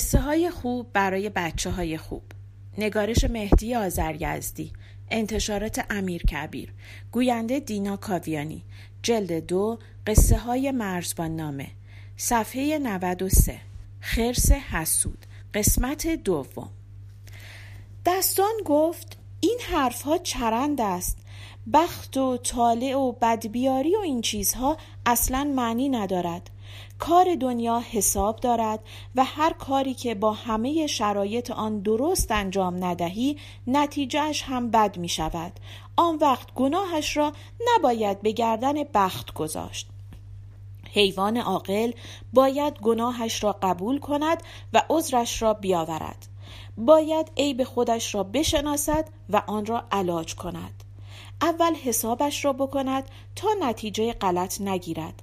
قصه های خوب برای بچه های خوب. نگارش مهدی آزرگزدی انتشارات امیر کبیر گوینده دینا کاویانی جلد دو قصه های مرزبان نامه. صفحه 93 خرس حسود. قسمت دوم. دستان گفت این حرفها چرند است. بخت و طالع و بدبیاری و این چیزها اصلا معنی ندارد. کار دنیا حساب دارد و هر کاری که با همه شرایط آن درست انجام ندهی نتیجهش هم بد می شود آن وقت گناهش را نباید به گردن بخت گذاشت. حیوان عاقل باید گناهش را قبول کند و عذرش را بیاورد. باید عیب خودش را بشناسد و آن را علاج کند. اول حسابش را بکند تا نتیجه غلط نگیرد.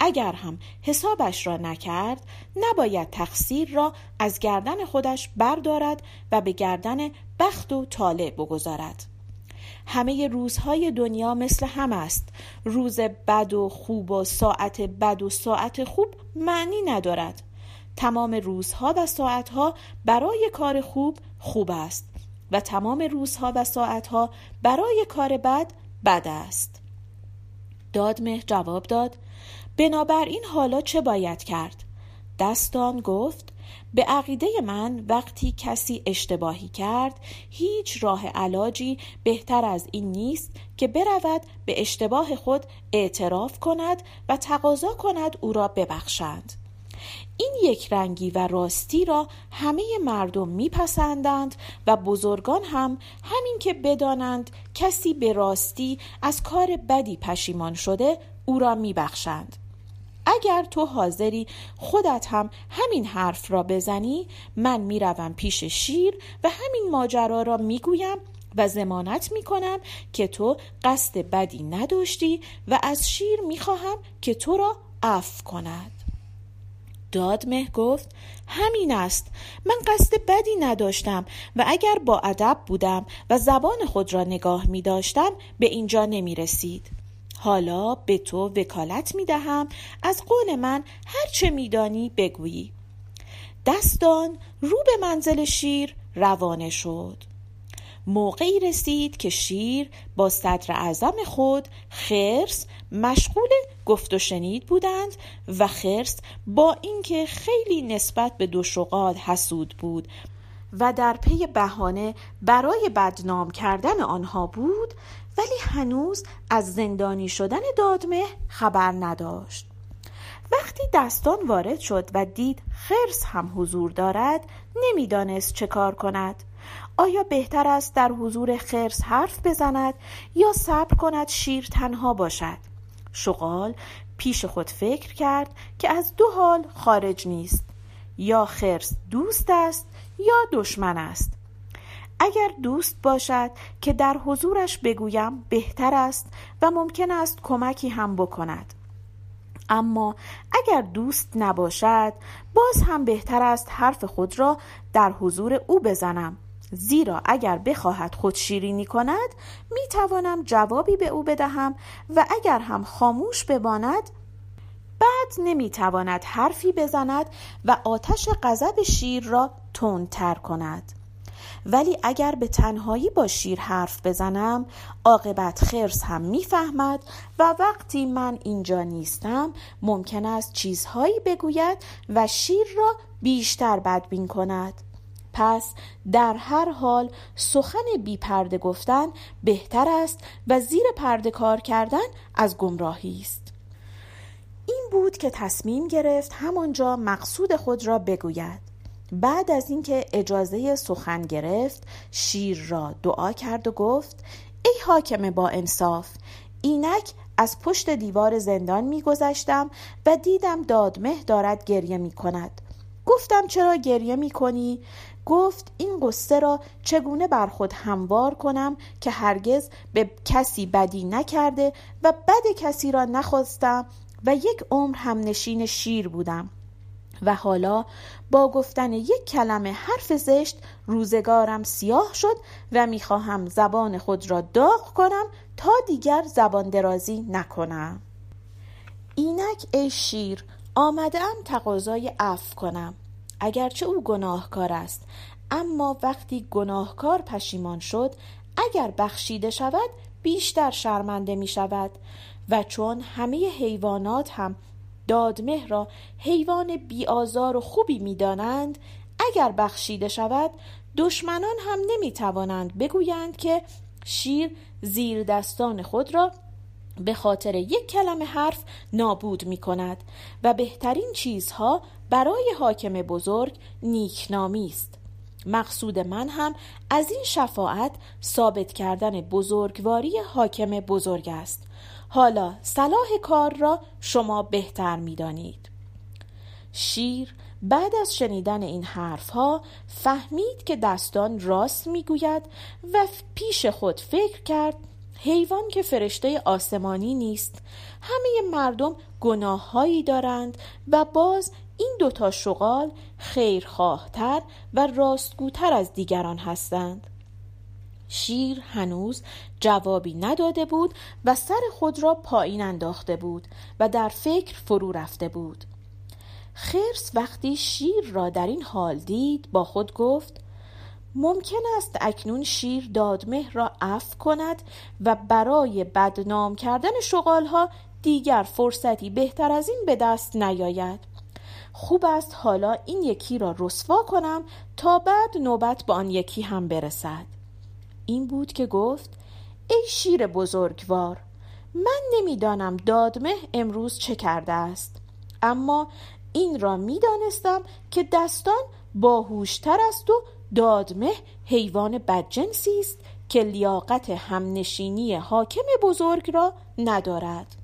اگر هم حسابش را نکرد نباید تقصیر را از گردن خودش بردارد و به گردن بخت و طالع بگذارد. همه روزهای دنیا مثل هم است. روز بد و خوب و ساعت بد و ساعت خوب معنی ندارد. تمام روزها و ساعتها برای کار خوب خوب است و تمام روزها و ساعتها برای کار بد بد است. دادمه جواب داد بنابراین حالا چه باید کرد؟ دستان گفت به عقیده من وقتی کسی اشتباهی کرد هیچ راه علاجی بهتر از این نیست که برود به اشتباه خود اعتراف کند و تقاضا کند او را ببخشند. این یک رنگی و راستی را همه مردم میپسندند و بزرگان هم همین که بدانند کسی به راستی از کار بدی پشیمان شده او را میبخشند. اگر تو حاضری خودت هم همین حرف را بزنی من می‌روم پیش شیر و همین ماجرا را می‌گویم و زمانت می‌کنم که تو قصد بدی نداشتی و از شیر می‌خواهم که تو را عفو کند. دادمه گفت همین است. من قصد بدی نداشتم و اگر با ادب بودم و زبان خود را نگاه می داشتم به اینجا نمی رسید حالا به تو وکالت می دهم از قول من هرچه می دانی بگویی. دستان رو به منزل شیر روانه شد. موقعی رسید که شیر با صدر اعظم خود خرس مشغول گفت و شنید بودند و خرس با اینکه خیلی نسبت به دو شغال حسود بود و در پی بهانه برای بدنام کردن آنها بود ولی هنوز از زندانی شدن دادمه خبر نداشت. وقتی دستان وارد شد و دید خرس هم حضور دارد نمی‌دانست چه کار کند. آیا بهتر است در حضور خرس حرف بزند یا صبر کند شیر تنها باشد؟ شغال پیش خود فکر کرد که از دو حال خارج نیست. یا خرس دوست است یا دشمن است. اگر دوست باشد که در حضورش بگویم بهتر است و ممکن است کمکی هم بکند. اما اگر دوست نباشد باز هم بهتر است حرف خود را در حضور او بزنم. زیرا اگر بخواهد خود شیرینی کند می توانم جوابی به او بدهم و اگر هم خاموش بماند بعد نمی تواند حرفی بزند و آتش غضب شیر را تندتر کند. ولی اگر به تنهایی با شیر حرف بزنم عاقبت خرس هم می‌فهمد و وقتی من اینجا نیستم ممکن است چیزهایی بگوید و شیر را بیشتر بدبین کند. پس در هر حال سخن بی پرده گفتن بهتر است و زیر پرده کار کردن از گمراهی است. این بود که تصمیم گرفت همانجا مقصود خود را بگوید. بعد از اینکه اجازه سخن گرفت شیر را دعا کرد و گفت ای حاکم با انصاف اینک از پشت دیوار زندان میگذشتم و دیدم دادمه دارد گریه می کند گفتم چرا گریه می کنی؟ گفت این قصه را چگونه بر خود هموار کنم که هرگز به کسی بدی نکرده و بد کسی را نخواستم و یک عمر هم نشین شیر بودم و حالا با گفتن یک کلمه حرف زشت روزگارم سیاه شد و می‌خواهم زبان خود را داغ کنم تا دیگر زبان درازی نکنم. اینک ای شیر آمده ام تقاضای عفو کنم اگرچه او گناهکار است. اما وقتی گناهکار پشیمان شد اگر بخشیده شود بیشتر شرمنده می شود و چون همه حیوانات هم دادمه را حیوان بیآزار و خوبی می دانند اگر بخشیده شود دشمنان هم نمی توانند بگویند که شیر زیر دستان خود را به خاطر یک کلمه حرف نابود می کند و بهترین چیزها برای حاکم بزرگ نیکنامی است. مقصود من هم از این شفاعت ثابت کردن بزرگواری حاکم بزرگ است. حالا صلاح کار را شما بهتر می دانید. شیر بعد از شنیدن این حرفها فهمید که دستان راست می‌گوید و پیش خود فکر کرد حیوان که فرشته آسمانی نیست همه مردم گناههایی دارند و باز این دوتا شغال خیرخواهتر و راستگوتر از دیگران هستند شیر هنوز جوابی نداده بود و سر خود را پایین انداخته بود و در فکر فرو رفته بود. خرس وقتی شیر را در این حال دید با خود گفت ممکن است اکنون شیر دادمه را عفو کند و برای بدنام کردن شغالها دیگر فرصتی بهتر از این به دست نیاید. خوب است حالا این یکی را رسوا کنم تا بعد نوبت به آن یکی هم برسد. این بود که گفت ای شیر بزرگوار من نمی‌دانم دادمه امروز چه کرده است اما این را می‌دانستم که دستان باهوشتر است و دادمه حیوان بدجنسی است که لیاقت همنشینی حاکم بزرگ را ندارد.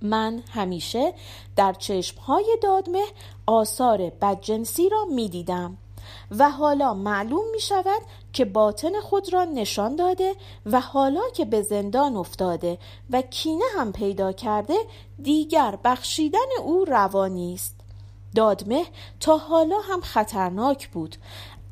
من همیشه در چشمهای دادمه آثار بدجنسی را می‌دیدم. و حالا معلوم می شود که باطن خود را نشان داده و حالا که به زندان افتاده و کینه هم پیدا کرده دیگر بخشیدن او روانی است. دادمه تا حالا هم خطرناک بود.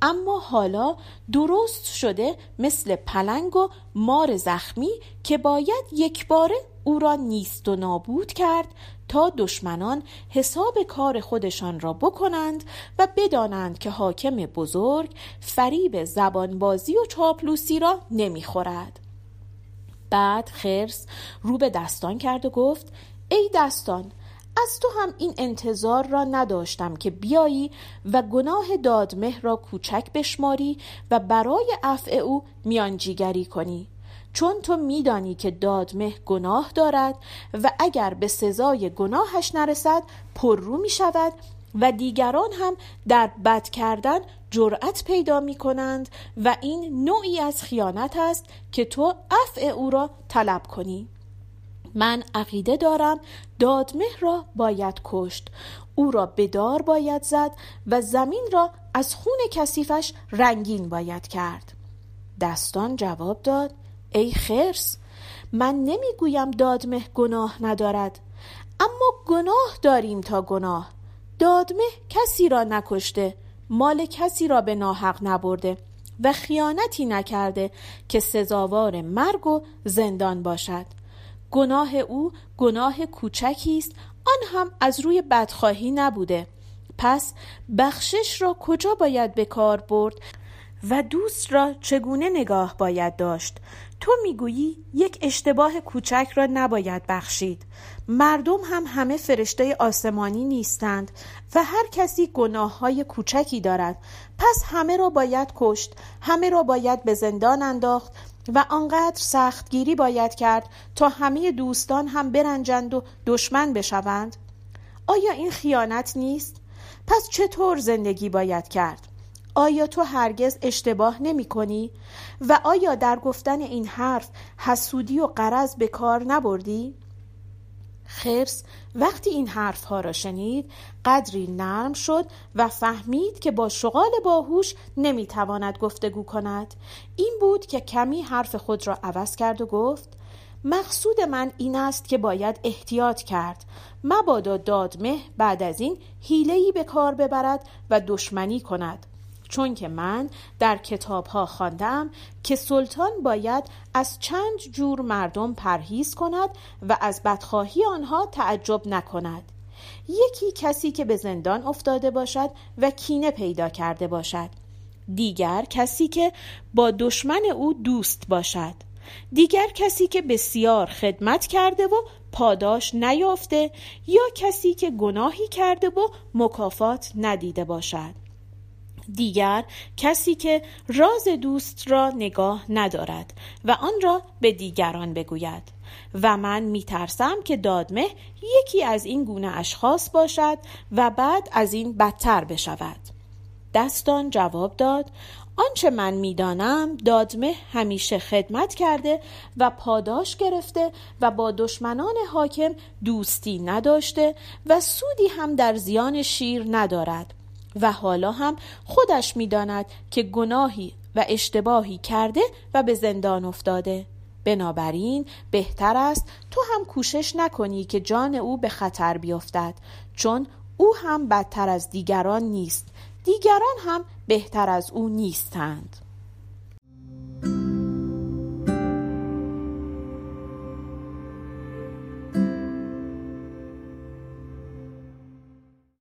اما حالا درست شده مثل پلنگ و مار زخمی که باید یک باره او را نیست و نابود کرد تا دشمنان حساب کار خودشان را بکنند و بدانند که حاکم بزرگ فریب زبانبازی و چاپلوسی را نمی‌خورد. بعد خرس رو به دستان کرد و گفت ای دستان از تو هم این انتظار را نداشتم که بیایی و گناه دادمه را کوچک بشماری و برای عفع او میانجیگری کنی. چون تو میدانی که دادمه گناه دارد و اگر به سزای گناهش نرسد پررو می شود و دیگران هم در بد کردن جرأت پیدا می کنند و این نوعی از خیانت است که تو عفع او را طلب کنی. من عقیده دارم دادمه را باید کشت. او را به دار باید زد و زمین را از خون کثیفش رنگین باید کرد. دستان جواب داد ای خرس من نمی‌گویم دادمه گناه ندارد اما گناه داریم تا گناه. دادمه کسی را نکشته مال کسی را به ناحق نبرده و خیانتی نکرده که سزاوار مرگ و زندان باشد. گناه او گناه کوچکی است آن هم از روی بدخواهی نبوده. پس بخشش را کجا باید به کار برد و دوست را چگونه نگاه باید داشت؟ تو می‌گویی یک اشتباه کوچک را نباید بخشید مردم هم همه فرشته آسمانی نیستند و هر کسی گناه های کوچکی دارد پس همه را باید کشت همه را باید به زندان انداخت و آنقدر سختگیری باید کرد تا همه دوستان هم برنجند و دشمن بشوند آیا این خیانت نیست؟ پس چطور زندگی باید کرد؟ آیا تو هرگز اشتباه نمی کنی؟ و آیا در گفتن این حرف حسودی و قرض به کار نبردی؟ خرس وقتی این حرف ها را شنید قدری نرم شد و فهمید که با شغال باهوش نمی‌تواند گفتگو کند این بود که کمی حرف خود را عوض کرد و گفت مقصود من این است که باید احتیاط کرد مبادا دادمه بعد از این حیله‌ای به کار ببرد و دشمنی کند چون که من در کتاب ها خواندم که سلطان باید از چند جور مردم پرهیز کند و از بدخواهی آنها تعجب نکند. یکی کسی که به زندان افتاده باشد و کینه پیدا کرده باشد. دیگر کسی که با دشمن او دوست باشد. دیگر کسی که بسیار خدمت کرده و پاداش نیافته یا کسی که گناهی کرده و مکافات ندیده باشد. دیگر کسی که راز دوست را نگاه ندارد و آن را به دیگران بگوید. و من میترسم که دادمه یکی از این گونه اشخاص باشد و بعد از این بدتر بشود. دستان جواب داد آنچه من می‌دانم دادمه همیشه خدمت کرده و پاداش گرفته و با دشمنان حاکم دوستی نداشته و سودی هم در زیان شیر ندارد. و حالا هم خودش می‌داند که گناهی و اشتباهی کرده و به زندان افتاده. بنابراین بهتر است تو هم کوشش نکنی که جان او به خطر بیفتد چون او هم بدتر از دیگران نیست. دیگران هم بهتر از او نیستند.